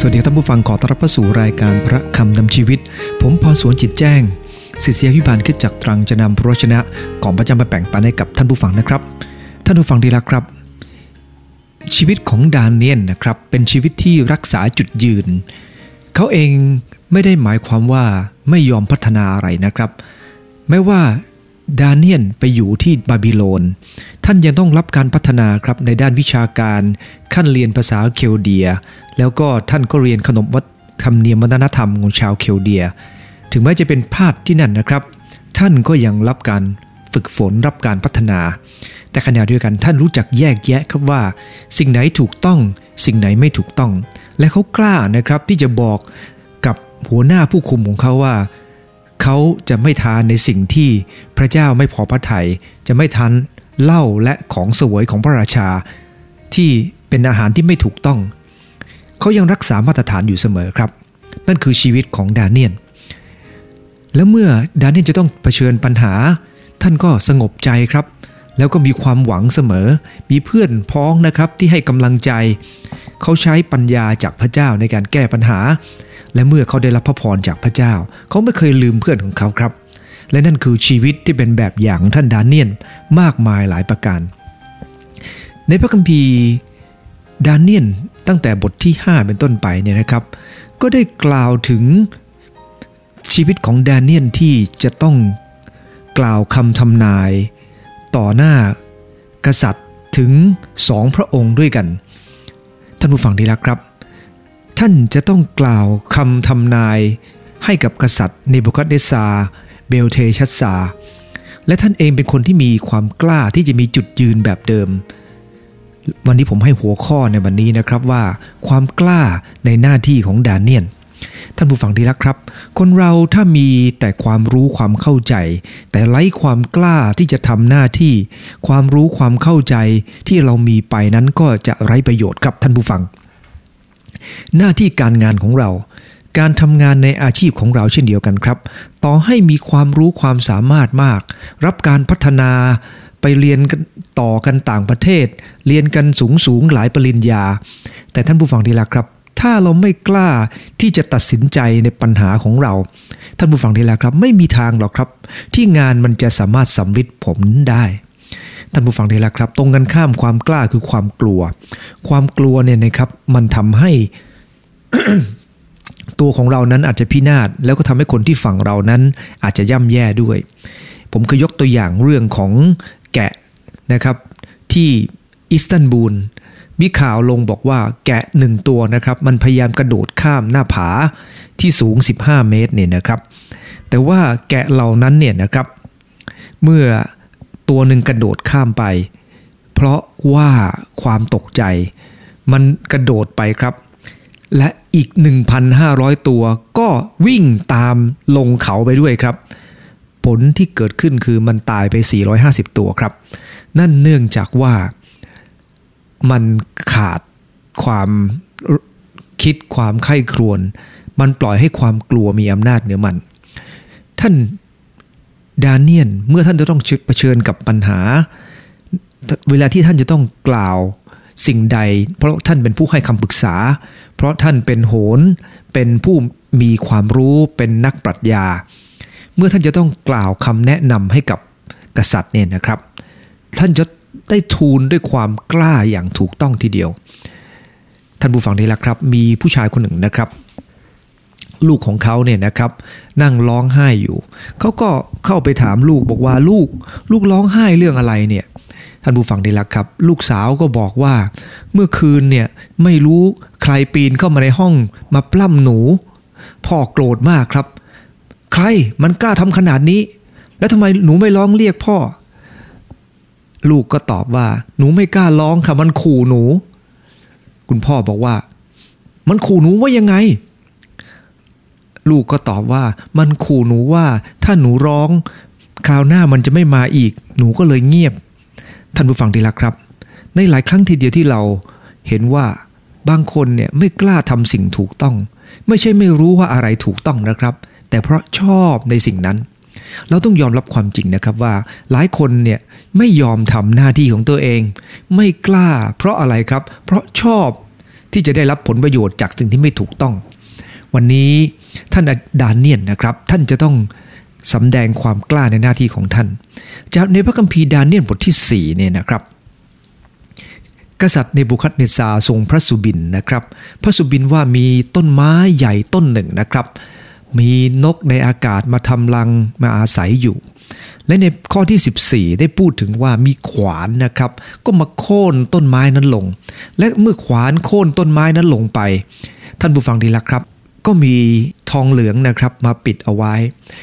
สวัสดีท่านผู้ฟังขอต้อนรับเข้าสู่รายการพระคำนำชีวิต ผมพรสวนจิตแจ้งศิษยาพิบาลขึ้นจากตรังจะนำพระวชนะของพระเจ้ามาแบ่งปันให้กับท่านผู้ฟังนะครับ ท่านผู้ฟังที่รักครับ ชีวิตของดานเนียนนะครับเป็นชีวิตที่รักษาจุดยืน เขาเองไม่ได้หมายความว่าไม่ยอมพัฒนาอะไรนะครับ ไม่ว่า ดาเนียนไปอยู่ที่บาบิโลน ท่านยังต้องรับการพัฒนาครับในด้านวิชาการขั้นเรียนภาษาเคลเดีย แล้วก็ท่านก็เรียนขนบวัฒคำเนียมวัฒนธรรมของชาวเคลเดีย ถึงแม้จะเป็นพาดที่นั่นนะครับ ท่านก็ยังรับการฝึกฝนรับการพัฒนา แต่ขณะเดียวกันท่านรู้จักแยกแยะครับว่า สิ่งไหนถูกต้อง สิ่งไหนไม่ถูกต้อง และเขากล้านะครับที่จะบอกกับหัวหน้าผู้คุมของเขาว่า เขาจะไม่ทานในสิ่งที่พระเจ้าไม่พอพระทยัยจะไม่ทานเหล้าและของสวยของพระราชา ที่เป็นอาหารที่ไม่ถูกต้อง เขายังรักษามาตรฐานอยู่เสมอครับ นั่นคือชีวิตของดาเนียน แล้วเมื่อดาเนียนจะต้องเผชิญปัญหา ท่านก็สงบใจครับ แล้วก็มีความหวังเสมอ มีเพื่อนพ้องนะครับที่ให้กำลังใจ เขาใช้ปัญญาจากพระเจ้าในการแก้ปัญหา และเมื่อเขาได้รับพระพรจากพระเจ้า เขาไม่เคยลืมเพื่อนของเขาครับ และนั่นคือชีวิตที่เป็นแบบอย่างท่านดานเนียนมากมายหลายประการ ในพระคัมภีร์ดานเนียนตั้งแต่บทที่ 5 เป็นต้นไปเนี่ยนะครับ ก็ได้กล่าวถึงชีวิตของดานเนียนที่จะต้องกล่าวคำทำนายต่อหน้ากษัตริย์ถึงสองพระองค์ด้วยกัน ท่านผู้ฟังที่รักครับ ท่านจะต้องกล่าวคำทำนายให้กับกษัตริย์เนบุคัดเนซาเบลเทชัสซาและท่านเองเป็นคนที่มีความกล้าที่จะมีจุดยืนแบบเดิม วันนี้ผมให้หัวข้อในวันนี้นะครับว่า ความกล้าในหน้าที่ของดานเนียน ท่านผู้ฟังที่รักครับ คนเราถ้ามีแต่ความรู้ความเข้าใจ แต่ไร้ความกล้าที่จะทำหน้าที่ ความรู้ความเข้าใจที่เรามีไปนั้นก็จะไร้ประโยชน์ครับท่านผู้ฟัง หน้าที่การงานของเรา การทำงานในอาชีพของเราเช่นเดียวกันครับ ต่อให้มีความรู้ความสามารถมาก รับการพัฒนาไปเรียนกันต่อกันต่างประเทศ เรียนกันสูงสูงหลายปริญญา แต่ท่านผู้ฟังที่รักครับ ถ้าเราไม่กล้าที่จะตัดสินใจในปัญหาของเรา ท่านผู้ฟังที่รักครับ ไม่มีทางหรอกครับ ที่งานมันจะสามารถสำเร็จผลได้ ท่านผู้ฟังที่รักครับ ตรงกันข้ามความกล้าคือความกลัว ความกลัวเนี่ยนะครับ มันทำให้ตัวของเรานั้นอาจจะพินาศแล้วก็ทำให้คนที่ฝั่งเรานั้นอาจจะย่ำแย่ด้วย ผมเคยยกตัวอย่างเรื่องของแกะนะครับที่อิสตันบูลมีข่าวลงบอกว่าแกะหนึ่งตัวนะครับ มันพยายามกระโดดข้ามหน้าผาที่สูง 15 เมตรเนี่ยนะครับ แต่ว่าแกะเหล่านั้นเนี่ยนะครับ เมื่อ ตัวหนึ่งกระโดดข้ามไป เพราะว่าความตกใจ มันกระโดดไปครับ และอีก 1,500 ตัวก็วิ่งตามลงเขาไปด้วยครับ ผลที่เกิดขึ้นคือมันตายไป 450 ตัวครับ นั่นเนื่องจากว่ามันขาดความคิดความไข้ครวน มันปล่อยให้ความกลัวมีอำนาจเหนือมัน ท่าน ดาเนียนเมื่อท่านจะต้องเผชิญกับปัญหา เวลาที่ท่านจะต้องกล่าวสิ่งใด เพราะท่านเป็นผู้ให้คำปรึกษา เพราะท่านเป็นโหนเป็นผู้มีความรู้เป็นนักปรัชญา เมื่อท่านจะต้องกล่าวคำแนะนำให้กับกษัตริย์เนี่ยนะครับ ท่านจะได้ทูลด้วยความกล้าอย่างถูกต้องทีเดียว ท่านผู้ฟังนี่แหละครับ มีผู้ชายคนหนึ่งนะครับ ลูกของเขาเนี่ยนะครับ นั่งร้องไห้อยู่ เขาก็เข้าไปถามลูกบอกว่าลูก ลูกร้องไห้เรื่องอะไรเนี่ยท่านผู้ฟังนี่แหละครับ ลูกสาวก็บอกว่า เมื่อคืนเนี่ยไม่รู้ใครปีนเข้ามาในห้องมาปล้ำหนู พ่อโกรธมากครับ ใครมันกล้าทำขนาดนี้ แล้วทำไมหนูไม่ร้องเรียกพ่อ ลูกก็ตอบว่า หนูไม่กล้าร้องค่ะมันขู่หนู คุณพ่อบอกว่า มันขู่หนูว่ายังไง ลูกก็ตอบว่ามันขู่หนูว่าถ้าหนูร้อง คราวหน้ามันจะไม่มาอีก หนูก็เลยเงียบ ท่านผู้ฟังที่รักครับ ในหลายครั้งทีเดียวที่เราเห็นว่าบางคนเนี่ยไม่กล้าทำสิ่งถูกต้อง ไม่ใช่ไม่รู้ว่าอะไรถูกต้องนะครับ แต่เพราะชอบในสิ่งนั้น เราต้องยอมรับความจริงนะครับว่า หลายคนเนี่ยไม่ยอมทำหน้าที่ของตัวเอง ไม่กล้า เพราะอะไรครับ เพราะชอบที่จะได้รับผลประโยชน์จากสิ่งที่ไม่ถูกต้อง วันนี้ท่านดานเนียนนะครับ ท่านจะต้องสำแดงความกล้าในหน้าที่ของท่าน จากในพระคัมภีร์ดานเนียนบทที่4เนี่ยนะครับ กษัตริย์ในบุคัดเนซาทรงพระสุบินนะครับ พระสุบินว่ามีต้นไม้ใหญ่ต้นหนึ่งนะครับ มีนกในอากาศมาทำรังมาอาศัยอยู่ และในข้อที่ 14 ได้พูดถึงว่ามีขวานนะครับ ก็มาโค่นต้นไม้นั้นลง และเมื่อขวานโค่นต้นไม้นั้นลงไป ท่านผู้ฟังดีละครับ ก็มีทองเหลืองนะครับมาปิดเอาไว้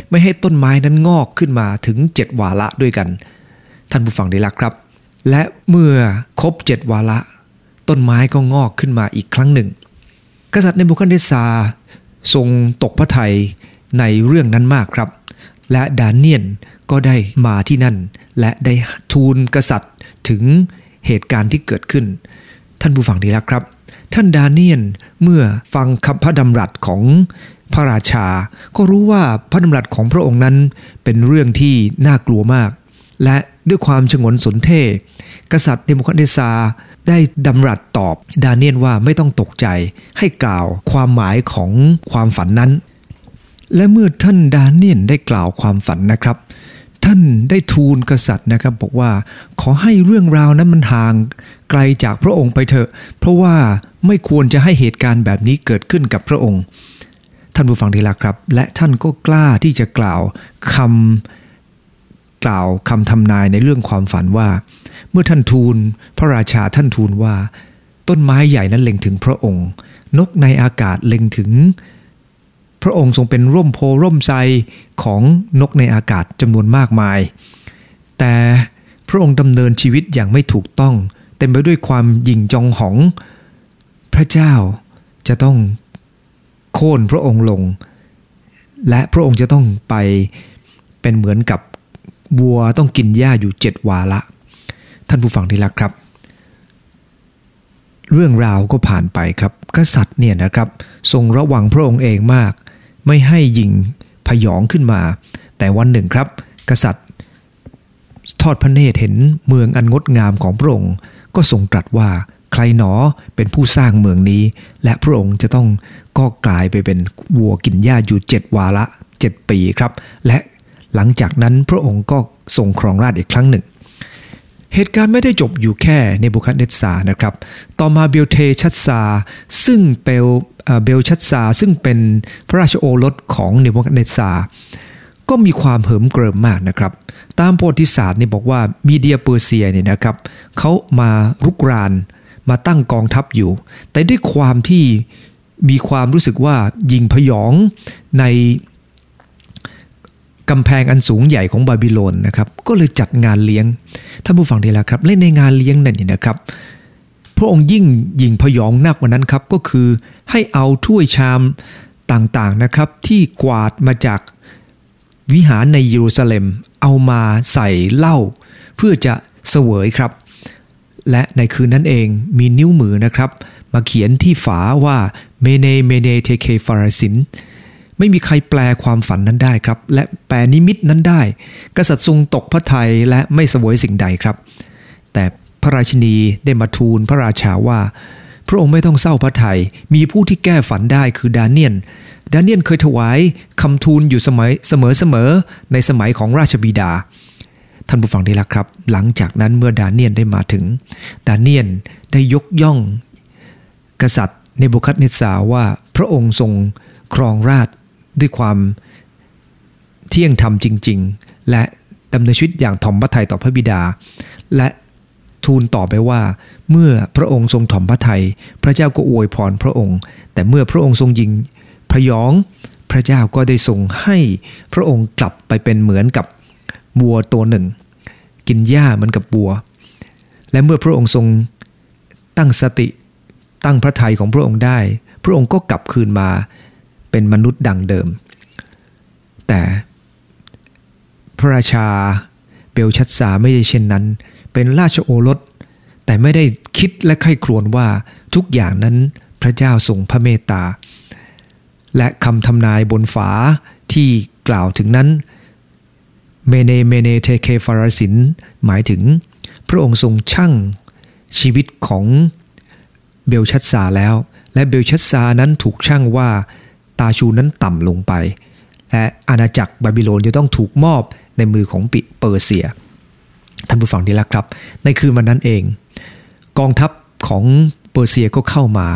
ไม่ให้ต้นไม้นั้นงอกขึ้นมาถึง 7 วาระด้วยกัน ท่านผู้ฟังได้ละครับ และเมื่อครบ 7 วาระ ต้นไม้ก็งอกขึ้นมาอีกครั้งหนึ่ง กษัตริย์ในบุคันเดซาทรงตกพระทัยในเรื่องนั้นมากครับ และดานเนียนก็ได้มาที่นั่น และได้ทูลกษัตริย์ถึงเหตุการณ์ที่เกิดขึ้น ท่านผู้ฟังดีแล้วครับ ท่านดาเนียนเมื่อฟังคำพระดำรัสของพระราชา ก็รู้ว่าพระดำรัสของพระองค์นั้นเป็นเรื่องที่น่ากลัวมาก และด้วยความฉงนสนเท่กษัตริย์เนบูคัดเนสซาร์ได้ดำรัสตอบดาเนียลว่าไม่ต้องตกใจให้กล่าวความหมายของความฝันนั้น และเมื่อท่านดาเนียลได้กล่าวความฝันนะครับ ท่านได้ทูลกษัตริย์นะครับ บอกว่าขอให้เรื่องราวนั้นมันห่างไกลจากพระองค์ไปเถอะ เพราะว่าไม่ควรจะให้เหตุการณ์แบบนี้เกิดขึ้นกับพระองค์ ท่านผู้ฟังทีละครับ และท่านก็กล้าที่จะกล่าวคำกล่าวคำทำนายในเรื่องความฝันว่า เมื่อท่านทูลพระราชาท่านทูลว่า ต้นไม้ใหญ่นั้นเล็งถึงพระองค์ นกในอากาศเล็งถึง พระองค์ทรงเป็นร่มโพร่มไทรของนกในอากาศจำนวนมากมาย แต่พระองค์ดำเนินชีวิตอย่างไม่ถูกต้อง เต็มไปด้วยความหยิ่งจองหอง พระเจ้าจะต้องโค่นพระองค์ลง และพระองค์จะต้องไปเป็นเหมือนกับวัวต้องกินหญ้าอยู่เจ็ดวาละ ท่านผู้ฟังที่รักครับ เรื่องราวก็ผ่านไปครับ กษัตริย์เนี่ยนะครับ ทรงระวังพระองค์เองมาก ไม่ให้ยิงพยองขึ้นมา แต่วันหนึ่งครับ กษัตริย์ ทอดพระเนตรเห็นเมืองอันงดงามของพระองค์ก็ทรงตรัสว่าใครหนอเป็นผู้สร้างเมืองนี้ และพระองค์จะต้องก็กลายไปเป็นวัวกินหญ้าอยู่เจ็ดวาระเจ็ดปีครับ และหลังจากนั้นพระองค์ก็ทรงครองราชอีกครั้งหนึ่ง เหตุการณ์ไม่ได้จบอยู่แค่ในบุคัดเนซานะครับ ต่อมาเบลเทชัตซาซึ่งเปลเบลชัดซาซึ่งเป็นพระราชโอรสของเนบุคัดเนซาก็มีความเหิมเกริมมากนะครับ ตามประวัติศาสตร์นี่บอกว่ามีเดียเปอร์เซียเนี่ยนะครับเขามารุกรานมาตั้งกองทัพอยู่ แต่ด้วยความที่มีความรู้สึกว่ายิงพยองใน กำแพงอันสูงใหญ่ของบาบิโลนนะครับ ก็เลยจัดงานเลี้ยงท่านผู้ฟังดีล้วครับ เล่นในงานเลี้ยงนั่นนะครับ พระองค์ยิ่งยิงพยองนักว่านั้นครับ ก็คือให้เอาถ้วยชามต่างๆนะครับ ที่กวาดมาจากวิหารในเยรูซาเล็ม เอามาใส่เหล้าเพื่อจะเสวยครับ และในคืนนั้นเองมีนิ้วมือนะครับ มาเขียนที่ฝาว่าเมเนเมเนเทเคล ฟาร์สิน ไม่มีใครแปลความฝันนั้นได้ครับ และแปลนิมิตนั้นได้ กษัตริย์ทรงตกพระทัยและไม่เสวยสิ่งใดครับ แต่พระราชินีได้มาทูลพระราชาว่า พระองค์ไม่ต้องเศร้าพระทยัยมีผู้ที่แก้ฝันได้คือดาเนียน ดาเนียนเคยถวายคำทูลอยู่สมัยเสมอๆในสมัยของราชบิดา ท่านผู้ฟังได้ละครับ หลังจากนั้นเมื่อดาเนียนได้มาถึง ดาเนียนได้ยกย่อง กษัตริย์เนบุคัดเนสาว่าพระองค์ทรงครองราช ด้วยความเที่ยงธรรมจริง ๆ และดำเนินชีวิตอย่างถ่อมพระทัยต่อพระบิดา และทูลต่อไปว่า เมื่อพระองค์ทรงถ่อมพระทัยพระเจ้าก็อวยพรพระองค์ แต่เมื่อพระองค์ทรงยิงพยองพระเจ้าก็ได้ทรงให้พระองค์กลับไปเป็นเหมือนกับวัวตัวหนึ่ง กินหญ้าเหมือนกับวัว และเมื่อพระองค์ทรงตั้งสติตั้งพระทัยของพระองค์ได้ พระองค์ก็กลับคืนมา เป็นมนุษย์ดังเดิม แต่พระราชาเบลชัสซาร์ไม่ใช่เช่นนั้น เป็นราชโอรส แต่ไม่ได้คิดและใคร่ครวญว่าทุกอย่างนั้นพระเจ้าทรงพระเมตตา และคำทำนายบนฝาที่กล่าวถึงนั้นเมเนเมเนเทเคล ฟาร์สิน หมายถึง พระองค์ทรงชั่งชีวิตของเบลชัสซาร์แล้ว และเบลชัสซานั้นถูกช่างว่า ตาชูนั้นต่ำลงไป และอาณาจักรบาบิโลนจะต้องถูกมอบในมือของปิเปอร์เซียท่านผู้ฟังดีแล้วครับ ในคืนวันนั้นเอง กองทัพของเปอร์เซียก็เข้ามา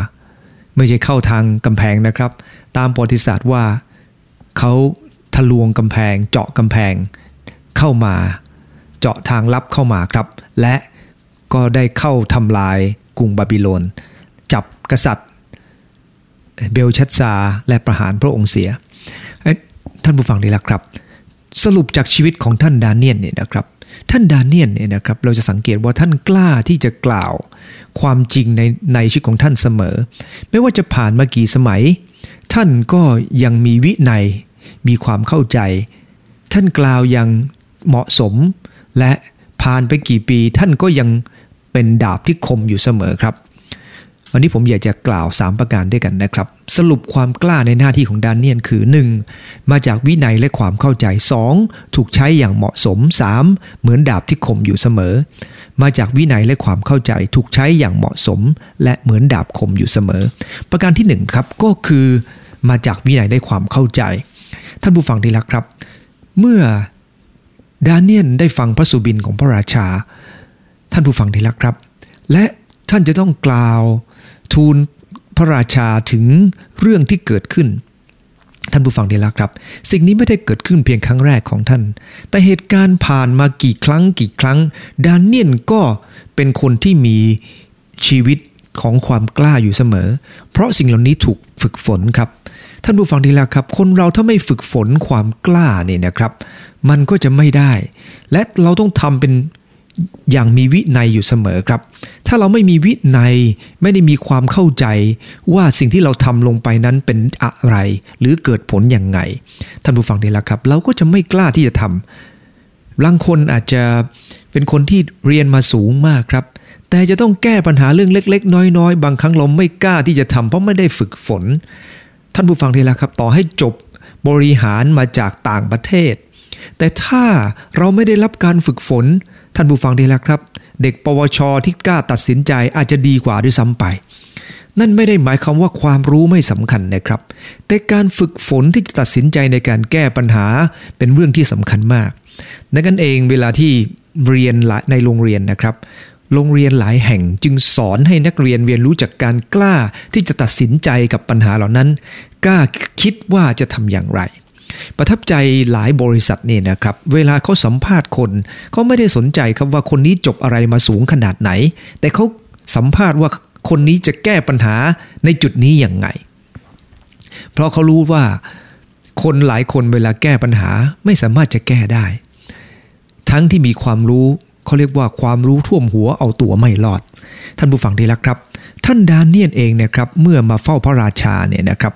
ไม่ใช่เข้าทางกำแพงนะครับ ตามประวัติศาสตร์ว่าเขาทะลวงกำแพง เจาะกำแพงเข้ามา เจาะทางลับเข้ามาครับ และก็ได้เข้าทำลายกรุงบาบิโลน จับกษัตริย์ เบลชัดซาและประหารพระองค์เสีย ท่านผู้ฟังดีแล้วครับ สรุปจากชีวิตของท่านดาเนียนเนี่ยนะครับ ท่านดาเนียนเนี่ยนะครับ เราจะสังเกตว่าท่านกล้าที่จะกล่าวความจริงในในชีวิตของท่านเสมอ ไม่ว่าจะผ่านมากี่สมัย ท่านก็ยังมีวินัย มีความเข้าใจ ท่านกล่าวยังเหมาะสม และผ่านไปกี่ปี ท่านก็ยังเป็นดาบที่คมอยู่เสมอครับ วันนี้ผมอยากจะกล่าว 3 ประการด้วยกันนะครับ สรุปความกล้าในหน้าที่ของดานเนียนคือ 1. มาจากวินัยและความเข้าใจ 2. ถูกใช้อย่างเหมาะสม 3. เหมือนดาบที่คมอยู่เสมอ มาจากวินัยและความเข้าใจ ถูกใช้อย่างเหมาะสม และเหมือนดาบคมอยู่เสมอ ประการที่ 1 ครับก็คือ มาจากวินัยและความเข้าใจ ท่านผู้ฟังที่รักครับ เมื่อดานเนียนได้ฟังพระสุบินของพระราชา ท่านผู้ฟังที่รักครับ และท่านจะต้องกล่าว ทูลพระราชาถึงเรื่องที่เกิดขึ้น ท่านผู้ฟังดีแล้วครับ สิ่งนี้ไม่ได้เกิดขึ้นเพียงครั้งแรกของท่าน แต่เหตุการณ์ผ่านมากี่ครั้งกี่ครั้ง ดานเนียนก็เป็นคนที่มีชีวิตของความกล้าอยู่เสมอ เพราะสิ่งเหล่านี้ถูกฝึกฝนครับ ท่านผู้ฟังดีแล้วครับ คนเราถ้าไม่ฝึกฝนความกล้าเนี่ยนะครับ มันก็จะไม่ได้ และเราต้องทำเป็น อย่างมีวินัยอยู่เสมอครับ ถ้าเราไม่มีวินัยไม่ได้มีความเข้าใจว่าสิ่งที่เราทำลงไปนั้นเป็นอะไร หรือเกิดผลอย่างไง ท่านผู้ฟังดีละครับ เราก็จะไม่กล้าที่จะทำบางคนอาจจะเป็นคนที่เรียนมาสูงมากครับ แต่จะต้องแก้ปัญหาเรื่องเล็ก ๆ น้อย ๆ บางครั้งเราไม่กล้าที่จะทำเพราะไม่ได้ฝึกฝน ท่านผู้ฟังดีละครับ ต่อให้จบบริหารมาจากต่างประเทศ แต่ถ้าเราไม่ได้รับการฝึกฝน ท่านผู้ฟังดีแล้วครับ เด็กปวชที่กล้าตัดสินใจอาจจะดีกว่าด้วยซ้ำไป นั่นไม่ได้หมายความว่าความรู้ไม่สำคัญนะครับ แต่การฝึกฝนที่จะตัดสินใจในการแก้ปัญหาเป็นเรื่องที่สำคัญมากดังนั้นเองเวลาที่เรียนในโรงเรียนนะครับ โรงเรียนหลายแห่งจึงสอนให้นักเรียนเรียนรู้จากการกล้าที่จะตัดสินใจกับปัญหาเหล่านั้น กล้าคิดว่าจะทำอย่างไร ประทับใจหลายบริษัทนี่นะครับ เวลาเขาสัมภาษณ์คนเขาไม่ได้สนใจครับว่าคนนี้จบอะไรมาสูงขนาดไหน แต่เขาสัมภาษณ์ว่าคนนี้จะแก้ปัญหาในจุดนี้อย่างไง เพราะเขารู้ว่าคนหลายคนเวลาแก้ปัญหาไม่สามารถจะแก้ได้ ทั้งที่มีความรู้เขาเรียกว่าความรู้ท่วมหัวเอาตัวไม่รอด ท่านผู้ฟังดีแล้วครับ ท่านดานเนียนเองนะครับเมื่อมาเฝ้าพระราชาเนี่ยนะครับ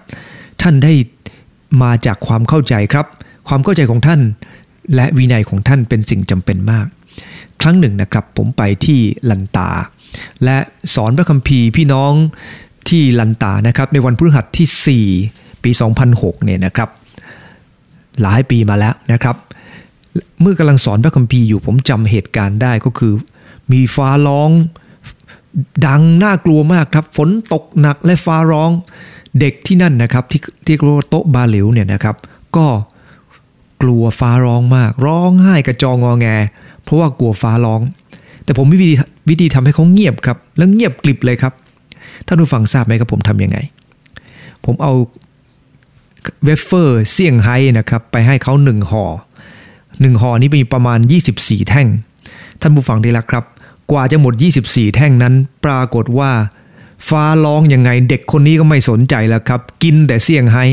ท่านได้ มาจากความเข้าใจครับ ความเข้าใจของท่าน และวินัยของท่านเป็นสิ่งจำเป็นมาก ครั้งหนึ่งนะครับ ผมไปที่ลันตา และสอนพระคัมภีร์พี่น้องที่ลันตานะครับ ในวันพฤหัสที่ 4 ปี 2006 เนี่ยนะครับ หลายปีมาแล้วนะครับ เมื่อกำลังสอนพระคัมภีร์อยู่ผมจำเหตุการณ์ได้ก็คือ มีฟ้าร้องดังน่ากลัวมากครับ ฝนตกหนักและฟ้าร้อง เด็กที่นั่นนะครับที่ที่เรียกว่าโต๊ะบาหลิวเนี่ยนะครับ ก็กลัวฟ้าร้องมาก ร้องไห้กระจองงอแง เพราะว่ากลัวฟ้าร้อง แต่ผมมีวิธีวิธีทำให้เขาเงียบครับ แล้วเงียบกลิบเลยครับท่านผู้ฟังทราบไหมครับผมทํำยังไง ผมเอาเวเฟอร์เซี่ยงไฮ้นะครับไปให้เขาหนึ่งห่อหนึ่งห่อนี้มีประมาณ 24 แท่ง ท่านผู้ฟังได้ละครับ กว่าจะหมด 24 แท่งนั้น ปรากฏว่า ฟ้าร้องยังไงเด็กคนนี้ก็ไม่สนใจแล้วครับ กินแต่เสี่ยงไฮ้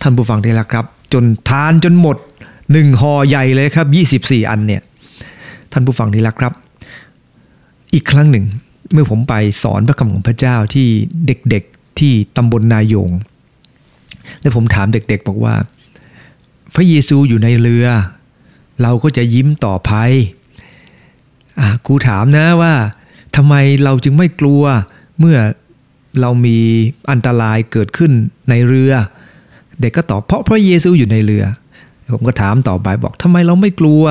ท่านผู้ฟังได้แล้วครับ จนทานจนหมดหนึ่งห่อใหญ่เลยครับ 24 อันเนี่ยท่านผู้ฟังนี่ละครับ อีกครั้งหนึ่ง เมื่อผมไปสอนพระคำของพระเจ้าที่เด็กๆที่ตำบลนายง และผมถามเด็กๆบอกว่า พระเยซูอยู่ในเรือ เราก็จะยิ้มต่อภัยอะครูถามนะว่าทำไมเราจึงไม่กลัว เมื่อเรามีอันตรายเกิดขึ้นในเรือ เด็กก็ตอบเพราะพระเยซูอยู่ในเรือ ผมก็ถามต่อไปบอกทำไมเราไม่กลัว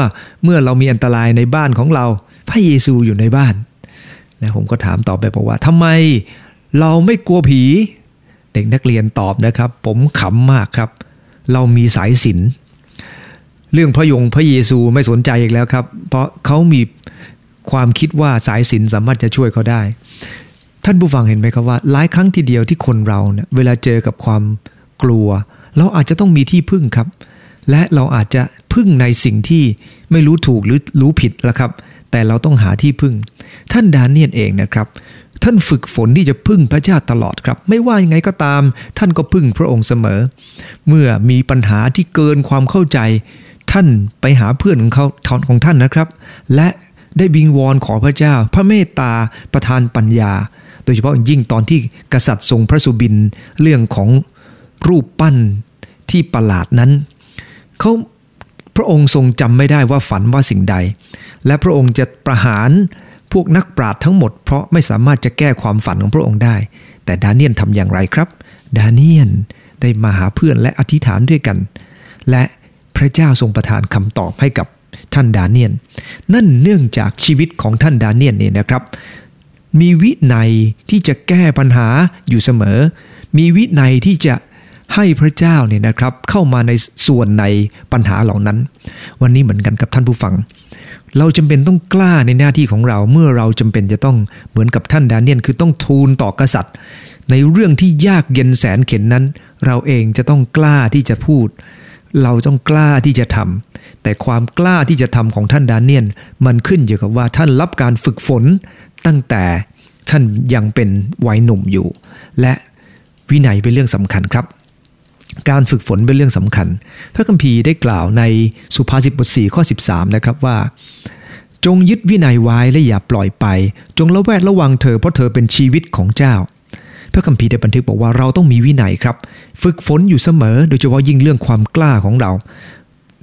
เมื่อเรามีอันตรายในบ้านของเรา พระเยซูอยู่ในบ้าน แล้วผมก็ถามต่อไปบอกว่าทำไมเราไม่กลัวผี เด็กนักเรียนตอบนะครับ ผมขำมากครับ เรามีสายสินเรื่องพระยงพระเยซูไม่สนใจอีกแล้วครับ เพราะเขามีความคิดว่าสายสินสามารถจะช่วยเขาได้ ท่านผู้ฟังเห็นไหมครับว่าหลายครั้งทีเดียวที่คนเราเนี่ยเวลาเจอกับความกลัว เราอาจจะต้องมีที่พึ่งครับ และเราอาจจะพึ่งในสิ่งที่ไม่รู้ถูกหรือรู้ผิดแล้วครับ แต่เราต้องหาที่พึ่ง ท่านดาเนียนเองนะครับ ท่านฝึกฝนที่จะพึ่งพระเจ้าตลอดครับ ไม่ว่ายังไงก็ตาม ท่านก็พึ่งพระองค์เสมอ เมื่อมีปัญหาที่เกินความเข้าใจ ท่านไปหาเพื่อนของเขาของท่านนะครับ และได้บิงวอนขอพระเจ้า พระเมตตาประทานปัญญา โดยเฉพาะยิ่งตอนที่กษัตริย์ทรงพระสุบินเรื่องของรูปปั้นที่ประหลาดนั้นเขาพระองค์ทรงจำไม่ได้ว่าฝันว่าสิ่งใด และพระองค์จะประหารพวกนักปราชญ์ทั้งหมดเพราะไม่สามารถจะแก้ความฝันของพระองค์ได้ แต่ดาเนียนทำอย่างไรครับ ดาเนียนได้มาหาเพื่อนและอธิษฐานด้วยกัน และพระเจ้าทรงประทานคำตอบให้กับท่านดาเนียน นั่นเนื่องจากชีวิตของท่านดาเนียนเนี่ยนะครับ มีวินัยที่จะแก้ปัญหาอยู่เสมอ มีวินัยที่จะให้พระเจ้าเนี่ยนะครับเข้ามาในส่วนในปัญหาเหล่านั้น วันนี้เหมือนกันกับท่านผู้ฟัง เราจำเป็นต้องกล้าในหน้าที่ของเราเมื่อเราจำเป็นจะต้องเหมือนกับท่านดาเนียนคือต้องทูลต่อกษัตริย์ ในเรื่องที่ยากเย็นแสนเข็นนั้น เราเองจะต้องกล้าที่จะพูด เราต้องกล้าที่จะทำแต่ความกล้าที่จะทำของท่านดาเนียน มันขึ้นอยู่กับว่าท่านรับการฝึกฝน ตั้งแต่ท่านยังเป็นวัยหนุ่มอยู่ และวินัยเป็นเรื่องสำคัญครับการฝึกฝนเป็นเรื่องสำคัญ พระคัมภีร์ได้กล่าวในสุภาษิตบท4ข้อ 13 นะครับว่า จงยึดวินัยไว้และอย่าปล่อยไป จงระแวดระวังเธอเพราะเธอเป็นชีวิตของเจ้า พระคัมภีร์ได้บันทึกบอกว่าเราต้องมีวินัยครับ ฝึกฝนอยู่เสมอ โดยเฉพาะยิ่งเรื่องความกล้าของเรา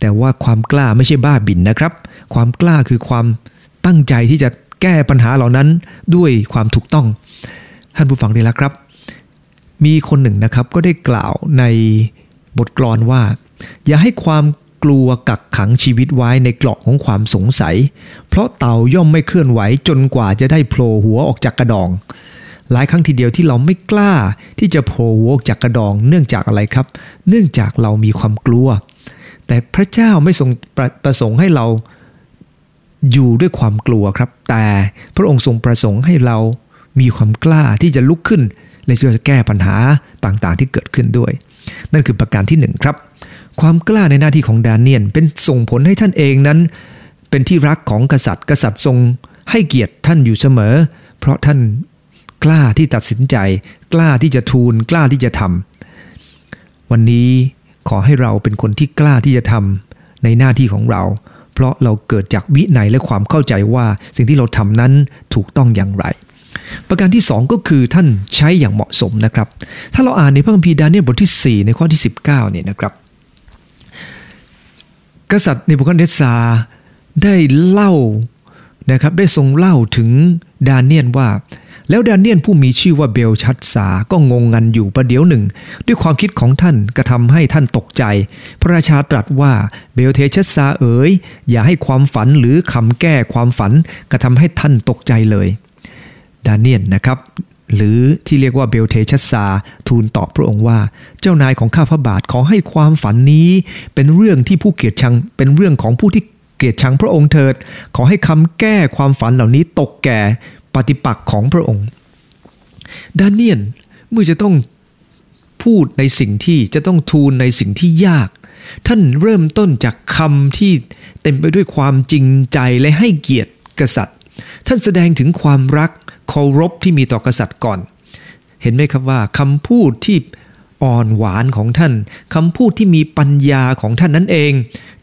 แต่ว่าความกล้าไม่ใช่บ้าบินนะครับ ความกล้าคือความตั้งใจที่จะ แก้ปัญหาเหล่านั้นด้วยความถูกต้อง ท่านผู้ฟังดีแล้วครับ มีคนหนึ่งนะครับก็ได้กล่าวในบทกลอนว่า อย่าให้ความกลัวกักขังชีวิตไว้ในกรอกของความสงสัย เพราะเต่าย่อมไม่เคลื่อนไหวจนกว่าจะได้โผล่หัวออกจากกระดอง หลายครั้งทีเดียวที่เราไม่กล้าที่จะโผล่หัวออกจากกระดอง เนื่องจากอะไรครับ เนื่องจากเรามีความกลัว แต่พระเจ้าไม่ทรงประประสงค์ให้เรา อยู่ด้วยความกลัวครับ แต่พระองค์ทรงประสงค์ให้เรามีความกล้าที่จะลุกขึ้น และจะแก้ปัญหาต่างๆ ที่เกิดขึ้นด้วย นั่นคือประการที่หนึ่งครับ ความกล้าในหน้าที่ของดานเนียนเป็นส่งผลให้ท่านเองนั้น เป็นที่รักของกษัตริย์ กษัตริย์ทรงให้เกียรติท่านอยู่เสมอ เพราะท่านกล้าที่ตัดสินใจ กล้าที่จะทูล กล้าที่จะทำวันนี้ขอให้เราเป็นคนที่กล้าที่จะทำในหน้าที่ของเรา ราะเราเกิดจากวินัยและความเข้าใจว่าสิ่งที่เราทำนั้นถูกต้องอย่างไร ประการที่ 2 ก็คือท่านใช้อย่างเหมาะสมนะครับ ถ้าเราอ่านในพระคัมภีร์ดาเนียลบทที่ 4 ในข้อที่ 19เนี่ยนะครับ กษัตริย์ในบุคคลเดซาได้เล่านะครับได้ทรงเล่าถึงดาเนียนว่า แล้วดาเนียนผู้มีชื่อว่าเบลชัดสาก็งงงันอยู่ประเดี๋ยวหนึ่ง ด้วยความคิดของท่านกระทำให้ท่านตกใจ พระราชาตรัสว่าเบลเทชัสซาเอ๋ยอย่าให้ความฝันหรือคำแก้ความฝันกระทำให้ท่านตกใจเลยดาเนียลนะครับหรือที่เรียกว่าเบลเทชัสซาทูลตอบพระองค์ว่า เจ้านายของข้าพระบาทขอให้ความฝันนี้ เป็นเรื่องที่ผู้เกลียดชังเป็นเรื่องของผู้ที่เกลียดชังพระองค์เถิด ขอให้คำแก้ความฝันเหล่านี้ตกแก่ ปฏิปักษ์ของพระองค์ ดาเนียลเมื่อจะต้องพูดในสิ่งที่จะต้องทูลในสิ่งที่ยาก ท่านเริ่มต้นจากคำที่เต็มไปด้วยความจริงใจและให้เกียรติกษัตริย์ ท่านแสดงถึงความรักเคารพที่มีต่อกษัตริย์ก่อน เห็นไหมครับว่าคำพูดที่อ่อนหวานของท่านคำพูดที่มีปัญญาของท่านนั้นเอง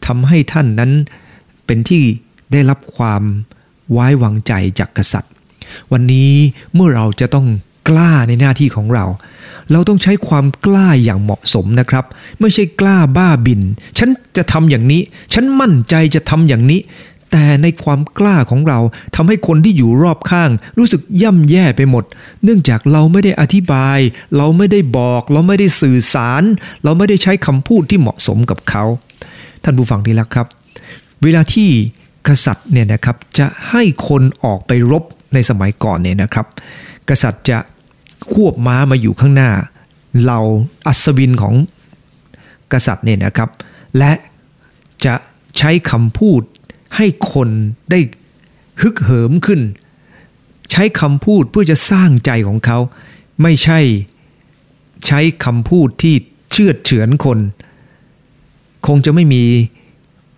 ทำให้ท่านนั้นเป็นที่ได้รับความไว้วางใจจากกษัตริย์ วันนี้เมื่อเราจะต้องกล้าในหน้าที่ของเรา เราต้องใช้ความกล้าอย่างเหมาะสมนะครับ ไม่ใช่กล้าบ้าบิน ฉันจะทำอย่างนี้ ฉันมั่นใจจะทำอย่างนี้ แต่ในความกล้าของเราทำให้คนที่อยู่รอบข้าง รู้สึกย่ำแย่ไปหมด เนื่องจากเราไม่ได้อธิบาย เราไม่ได้บอก เราไม่ได้สื่อสาร เราไม่ได้ใช้คำพูดที่เหมาะสมกับเขา ท่านผู้ฟังที่รักครับ เวลาที่กษัตริย์เนี่ยนะครับจะให้คนออกไปรบ ในสมัยก่อนเนี่ยนะครับ กษัตริย์จะควบม้ามาอยู่ข้างหน้าเราอัศวินของกษัตริย์เนี่ยนะครับ และจะใช้คำพูดให้คนได้ฮึกเหิมขึ้น ใช้คำพูดเพื่อจะสร้างใจของเขา ไม่ใช่ใช้คำพูดที่เชื่อเฉือนคน คงจะไม่มี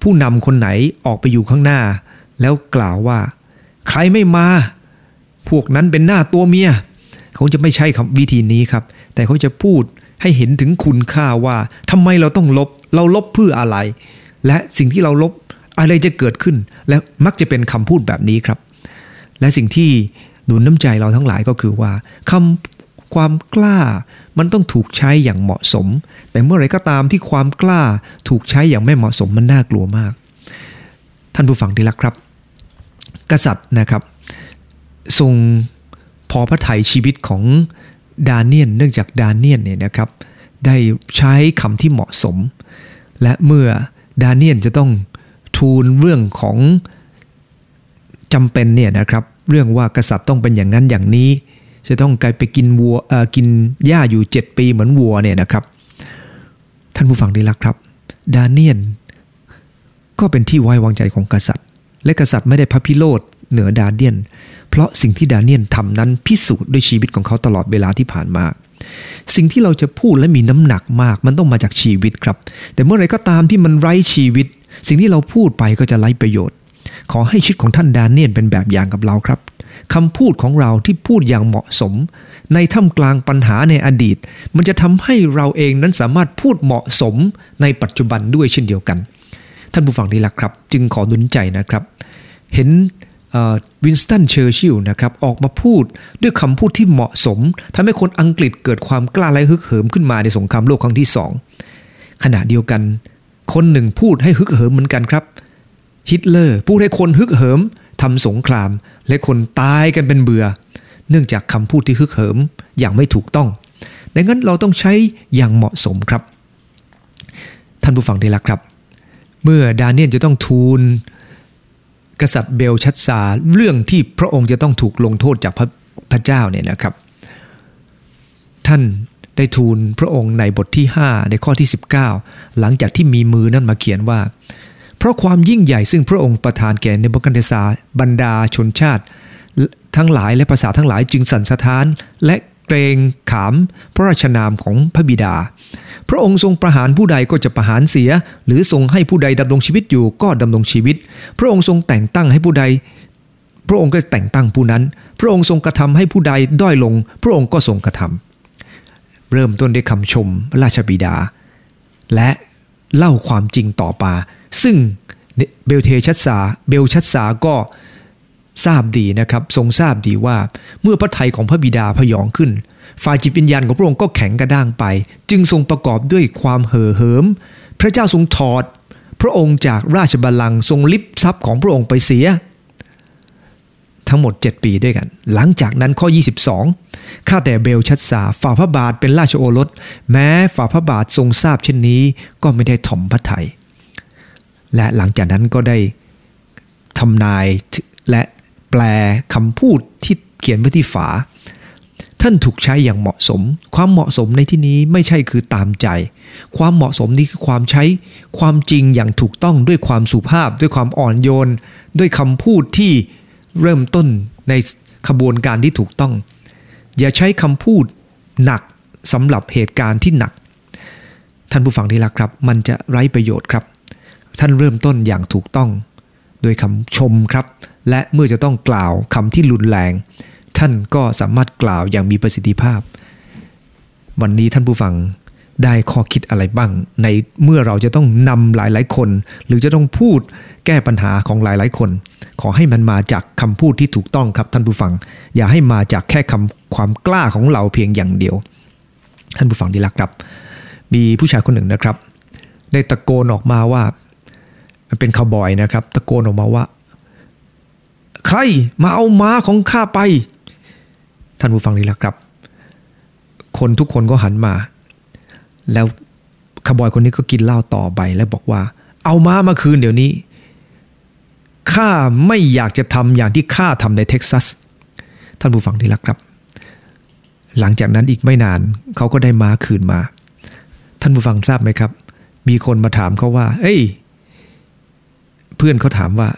ผู้นำคนไหนออกไปอยู่ข้างหน้า แล้วกล่าวว่า ใครไม่มา พวกนั้นเป็นหน้าตัวเมียเขาจะไม่ใช่คำวิธีนี้ครับ แต่เขาจะพูดให้เห็นถึงคุณค่าว่าทำไมเราต้องลบ เราลบเพื่ออะไร และสิ่งที่เราลบอะไรจะเกิดขึ้น และมักจะเป็นคำพูดแบบนี้ครับ และสิ่งที่หนุนน้ำใจเราทั้งหลายก็คือว่าคำความกล้ามันต้องถูกใช้อย่างเหมาะสม แต่เมื่อไรก็ตามที่ความกล้าถูกใช้อย่างไม่เหมาะสมมันน่ากลัวมาก ท่านผู้ฟังที่รักครับ กษัตริย์นะครับ ทรงพอพระไถ่ชีวิตของดาเนียนเนื่องจากดาเนียนเนี่ยนะครับ ได้ใช้คำที่เหมาะสม และเมื่อดาเนียนจะต้องทูลเรื่องของจำเป็นเนี่ยนะครับ เรื่องว่ากษัตริย์ต้องเป็นอย่างนั้นอย่างนี้ จะต้องกลายไปกินวัวกินหญ้าอยู่ 7 ปีเหมือนวัวเนี่ยนะครับ ท่านผู้ฟังดีละครับ ดาเนียน ก็เป็นที่ไว้วางใจของกษัตริย์ และกษัตริย์ไม่ได้พระพิโรธเหนือดาเนียน เพราะสิ่งที่ดาเนียนทำนั้นพิสูจน์ด้วยชีวิตของเขาตลอดเวลาที่ผ่านมา สิ่งที่เราจะพูดและมีน้ำหนักมาก มันต้องมาจากชีวิตครับ แต่เมื่อไรก็ตามที่มันไร้ชีวิต สิ่งที่เราพูดไปก็จะไร้ประโยชน์ ขอให้ชีวิตของท่านดาเนียลเป็นแบบอย่างกับเราครับคำพูดของเราที่พูดอย่างเหมาะสม ในท่ามกลางปัญหาในอดีต มันจะทำให้เราเองนั้นสามารถพูดเหมาะสมในปัจจุบันด้วยเช่นเดียวกัน ท่านผู้ฟังที่รักครับ จึงขอหนุนใจนะครับ เห็น วินสตันเชอร์ชิลนะครับออกมาพูดด้วยคำพูดที่เหมาะสมทำให้คนอังกฤษเกิดความกล้าและฮึกเหิมขึ้นมาในสงครามโลกครั้งที่สองขณะเดียวกัน คนหนึ่งพูดให้ฮึกเหิมเหมือนกันครับฮิตเลอร์พูดให้คนฮึกเหิมทำสงคราม และคนตายกันเป็นเบือ เนื่องจากคำพูดที่ฮึกเหิมอย่างไม่ถูกต้องดังนั้นเราต้องใช้อย่างเหมาะสมครับ ท่านผู้ฟังที่รักครับ เมื่อดาเนียลจะต้องทูล กษัตริย์เบลชัดซาเรื่องที่พระองค์จะต้องถูกลงโทษจากพระพระเจ้าเนี่ยนะครับ ท่านได้ทูลพระองค์ในบทที่ 5 ในข้อที่ 19 หลังจากที่มีมือนั้นมาเขียนว่า เพราะความยิ่งใหญ่ซึ่งพระองค์ประทานแก่เนบุคันเดซาบรรดาชนชาติ ทั้งหลายและภาษาทั้งหลายจึงสั่นสะท้านและ เกรงขามพระราชนามของพระบิดา พระองค์ทรงประหารผู้ใดก็จะประหารเสีย หรือทรงให้ผู้ใดดำรงชีวิตอยู่ก็ดำรงชีวิต พระองค์ทรงแต่งตั้งให้ผู้ใด พระองค์ก็แต่งตั้งผู้นั้น พระองค์ทรงกระทำให้ผู้ใดด้อยลง พระองค์ก็ทรงกระทำเริ่มต้นด้วยคำชมราชบิดา และเล่าความจริงต่อมาซึ่งเบลเทชัสซาเบลชัสซาก็ ทราบดีนะครับทรงทราบดีว่าเมื่อพระทัยของพระบิดาพยองขึ้น ฝ่ายจิตวิญญาณของพระองค์ก็แข็งกระด้างไป จึงทรงประกอบด้วยความเห่อเหิม พระเจ้าทรงถอด พระองค์จากราชบัลลังก์ทรงลิบทรัพย์ของพระองค์ไปเสีย ทั้งหมด 7 ปีด้วยกัน หลังจากนั้นข้อ 22 ข้าแต่เบลชัดสาฝ่าพระบาทเป็นราชโอรส แม้ฝ่าพระบาททรงทราบเช่นนี้ ก็ไม่ได้ถ่อมพระทยัยและหลังจากนั้นก็ได้ทำนายและ แปลคำพูดที่เขียนไว้ที่ฝา ท่านถูกใช้อย่างเหมาะสม ความเหมาะสมในที่นี้ไม่ใช่คือตามใจ ความเหมาะสมนี้คือความใช้ความจริงอย่างถูกต้องด้วยความสุภาพ ด้วยความอ่อนโยน ด้วยคำพูดที่เริ่มต้นในขบวนการที่ถูกต้อง อย่าใช้คำพูดหนักสำหรับเหตุการณ์ที่หนัก ท่านผู้ฟังที่รักครับ มันจะไร้ประโยชน์ครับ ท่านเริ่มต้นอย่างถูกต้อง โดยคำชมครับ และเมื่อจะต้องกล่าวคำที่รุนแรง ท่านก็สามารถกล่าวอย่างมีประสิทธิภาพ วันนี้ท่านผู้ฟังได้ข้อคิดอะไรบ้าง ในเมื่อเราจะต้องนำหลายๆคน หรือจะต้องพูดแก้ปัญหาของหลายๆคน ขอให้มันมาจากคำพูดที่ถูกต้องครับท่านผู้ฟัง อย่าให้มาจากแค่คำความกล้าของเราเพียงอย่างเดียว ท่านผู้ฟังที่รักครับ มีผู้ชายคนหนึ่งนะครับ ได้ตะโกนออกมาว่าเป็นคาวบอยนะครับ ตะโกนออกมาว่า ใครมาเอาม้าของข้าไป ท่านผู้ฟังนี่ละครับ คนทุกคนก็หันมา แล้วขบอยคนนี้ก็กินเหล้าต่อไปแล้วบอกว่า เอาม้ามาคืนเดี๋ยวนี้ข้าไม่อยากจะทำอย่างที่ข้าทำในเท็กซัส ท่านผู้ฟังที่รักครับ หลังจากนั้นอีกไม่นานเขาก็ได้ม้าคืนมา ท่านผู้ฟังทราบไหมครับ มีคนมาถามเขาว่า เอ้ย เพื่อนเขาถามว่า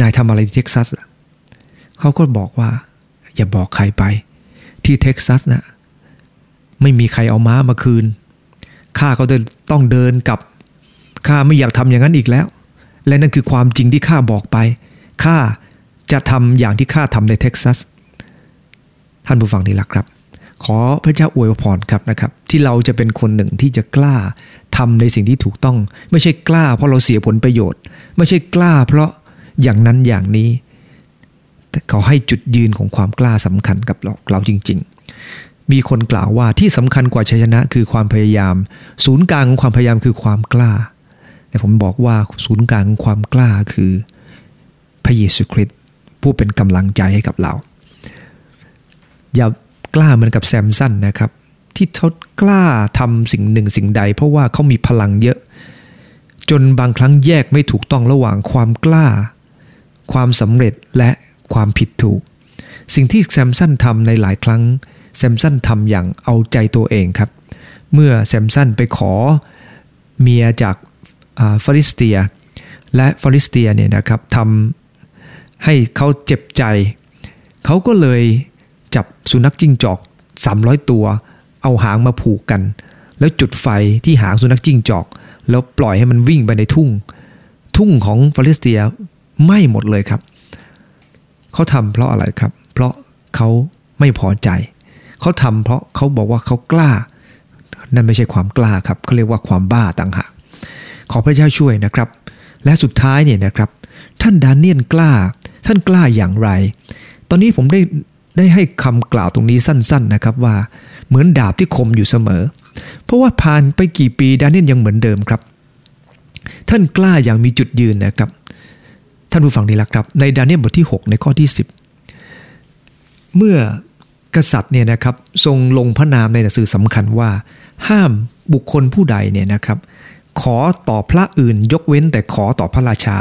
นายทำอะไรที่เท็กซัสเขาก็บอกว่า อย่าบอกใครไป ที่เท็กซัสนะไม่มีใครเอาม้ามาคืน ข้าก็ต้องเดินกลับ ข้าไม่อยากทำอย่างนั้นอีกแล้ว และนั่นคือความจริงที่ข้าบอกไป ข้าจะทำอย่างที่ข้าทำในเท็กซัส ท่านผู้ฟังที่รักครับ ขอพระเจ้าอวยพรครับนะครับ ที่เราจะเป็นคนหนึ่งที่จะกล้าทำในสิ่งที่ถูกต้อง ไม่ใช่กล้าเพราะเราเสียผลประโยชน์ ไม่ใช่กล้าเพราะ อย่างนั้นอย่างนี้แต่ขอให้จุดยืนของความกล้าสำคัญกับเราเราจริง ๆ มีคนกล่าวว่าที่สำคัญกว่าชัยชนะคือความพยายาม ศูนย์กลางของความพยายามคือความกล้า แต่ผมบอกว่าศูนย์กลางของความกล้าคือพระเยซูคริสต์ผู้เป็นกำลังใจให้กับเรา อย่ากล้าเหมือนกับแซมสันนะครับ ที่เขากล้าทำสิ่งหนึ่งสิ่งใด เพราะว่าเขามีพลังเยอะ จนบางครั้งแยกไม่ถูกต้องระหว่างความกล้า ความสำเร็จและความผิดถูก สิ่งที่แซมสันทำในหลายครั้งแซมสันทำอย่างเอาใจตัวเองครับ เมื่อแซมสันไปขอเมียจากฟาริสเตีย และฟาริสเตียเนี่ยนะครับทำให้เขาเจ็บใจ เขาก็เลยจับสุนัขจิ้งจอก 300 ตัว เอาหางมาผูกกัน แล้วจุดไฟที่หางสุนัขจิ้งจอก แล้วปล่อยให้มันวิ่งไปในทุ่ง ทุ่งของฟาลิสเตีย ไหม้หมดเลยครับ เขาทำเพราะอะไรครับ เพราะเขาไม่พอใจ เขาทำเพราะเขาบอกว่าเขากล้า นั่นไม่ใช่ความกล้าครับเขาเรียกว่าความบ้าต่างหากขอพระเจ้าช่วยนะครับ และสุดท้ายเนี่ยนะครับ ท่านดานเนียนกล้า ท่านกล้าอย่างไร ตอนนี้ผมได้ได้ให้คำกล่าวตรงนี้สั้น ๆนะครับว่า เหมือนดาบที่คมอยู่เสมอ เพราะว่าผ่านไปกี่ปีดานิเอลยังเหมือนเดิมครับ ท่านกล้าอย่างมีจุดยืนนะครับ ท่านผู้ฟังนี่แหละครับ ในดานิเอลบทที่ 6 ในข้อที่ 10 เมื่อกษัตริย์เนี่ยนะครับทรงลงพระนามในหนังสือสำคัญว่า ห้ามบุคคลผู้ใดเนี่ยนะครับ ขอต่อพระอื่นยกเว้นแต่ขอต่อพระราชา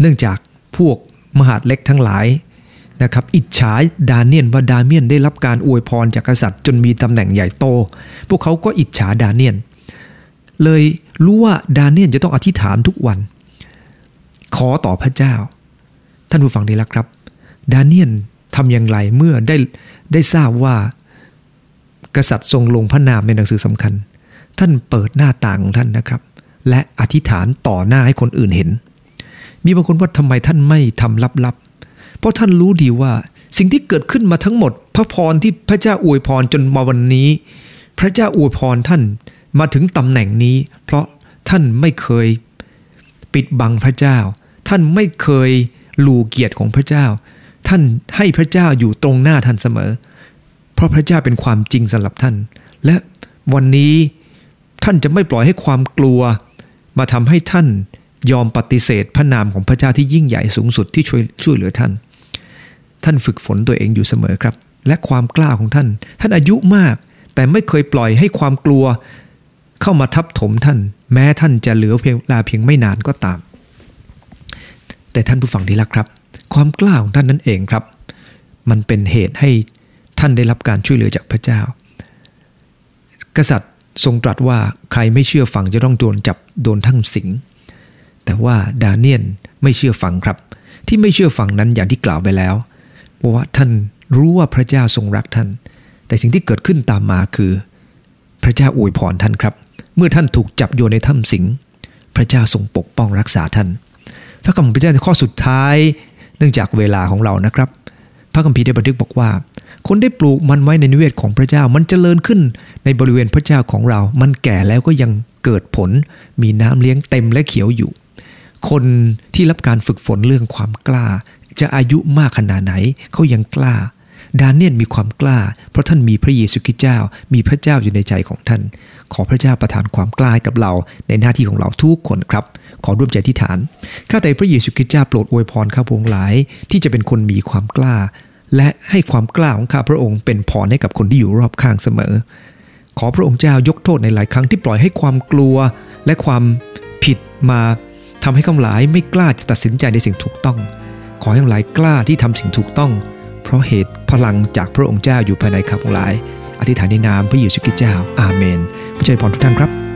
เนื่องจากพวกมหาดเล็กทั้งหลายนะครับอิจฉาดาเนียนว่าดาเมียนได้รับการอวยพรจากกษัตริย์จนมีตำแหน่งใหญ่โต พวกเขาก็อิจฉาดาเนียน เลยรู้ว่าดาเนียนจะต้องอธิษฐานทุกวัน ขอต่อพระเจ้า ท่านผู้ฟังดีแล้วครับ ดาเนียนทำอย่างไรเมื่อได้ได้ทราบว่า กษัตริย์ทรงลงพระนามในหนังสือสำคัญ ท่านเปิดหน้าต่างของท่านนะครับ และอธิษฐานต่อหน้าให้คนอื่นเห็น มีบางคนว่าทำไมท่านไม่ทำลับๆ เพราะท่านรู้ดีว่าสิ่งที่เกิดขึ้นมาทั้งหมด พระพรที่พระเจ้าอวยพรจนมาวันนี้ พระเจ้าอวยพรท่านมาถึงตำแหน่งนี้ เพราะท่านไม่เคยปิดบังพระเจ้า ท่านไม่เคยลูเกียรติของพระเจ้า ท่านให้พระเจ้าอยู่ตรงหน้าท่านเสมอ เพราะพระเจ้าเป็นความจริงสำหรับท่าน และวันนี้ท่านจะไม่ปล่อยให้ความกลัว มาทำให้ท่านยอมปฏิเสธพระนามของพระเจ้าที่ยิ่งใหญ่สูงสุดที่ช่วยช่วยเหลือท่าน ท่านฝึกฝนตัวเองอยู่เสมอครับ และความกล้าของท่าน ท่านอายุมาก แต่ไม่เคยปล่อยให้ความกลัว เข้ามาทับถมท่าน แม้ท่านจะเหลือเพียงลาเพียงไม่นานก็ตาม แต่ท่านผู้ฟังที่รักครับ ความกล้าของท่านนั่นเองครับ มันเป็นเหตุให้ท่านได้รับการช่วยเหลือจากพระเจ้า กษัตริย์ทรงตรัสว่าใครไม่เชื่อฟังจะต้องโดนจับโดนทั้งสิง แต่ว่าดาเนียนไม่เชื่อฟังครับ ที่ไม่เชื่อฟังนั้นอย่างที่กล่าวไปแล้วพราะว่าท่านรู้ว่าพระเจ้าทรงรักท่าน แต่สิ่งที่เกิดขึ้นตามมาคือ พระเจ้าอวยพรท่านครับ เมื่อท่านถูกจับโยนในถ้ำสิง พระเจ้าทรงปกป้องรักษาท่าน พระคัมภีร์พระเจ้าข้อสุดท้าย เนื่องจากเวลาของเรานะครับ พระคัมภีร์ได้บันทึกบอกว่า คนได้ปลูกมันไว้ในนิเวศของพระเจ้า มันจเจริญขึ้นในบริเวณพระเจ้าของเรา มันแก่แล้วก็ยังเกิดผล มีน้ำเลี้ยงเต็มและเขียวอยู่ คนที่รับการฝึกฝนเรื่องความกล้า จะอายุมากขนาดไหนเขายังกล้า ดานเนียนมีความกล้า เพราะท่านมีพระเยซูคริสต์เจ้า มีพระเจ้าอยู่ในใจของท่าน ขอพระเจ้าประทานความกล้ากับเราในหน้าที่ของเราทุกคนครับ ขอร่วมใจที่ฐาน ข้าแต่พระเยซูคริสต์เจ้าโปรดอวยพรข้าพงหลาย ที่จะเป็นคนมีความกล้า และให้ความกล้าของข้าพระองค์เป็นพรให้กับคนที่อยู่รอบข้างเสมอ ขอพระองค์เจ้ายกโทษในหลายครั้งที่ปล่อยให้ความกลัว และความผิดมาทำให้ข้าหลายไม่กล้าจะตัดสินใจในสิ่งถูกต้อง ขอให้ทั้งหลายกล้าที่ทำสิ่งถูกต้อง เพราะเหตุพลังจากพระองค์เจ้าอยู่ภายในข้าพงหลาย อธิษฐานในนามพระเยซูคริสต์เจ้าอาเมนพระเจ้าพรทุกท่านครับ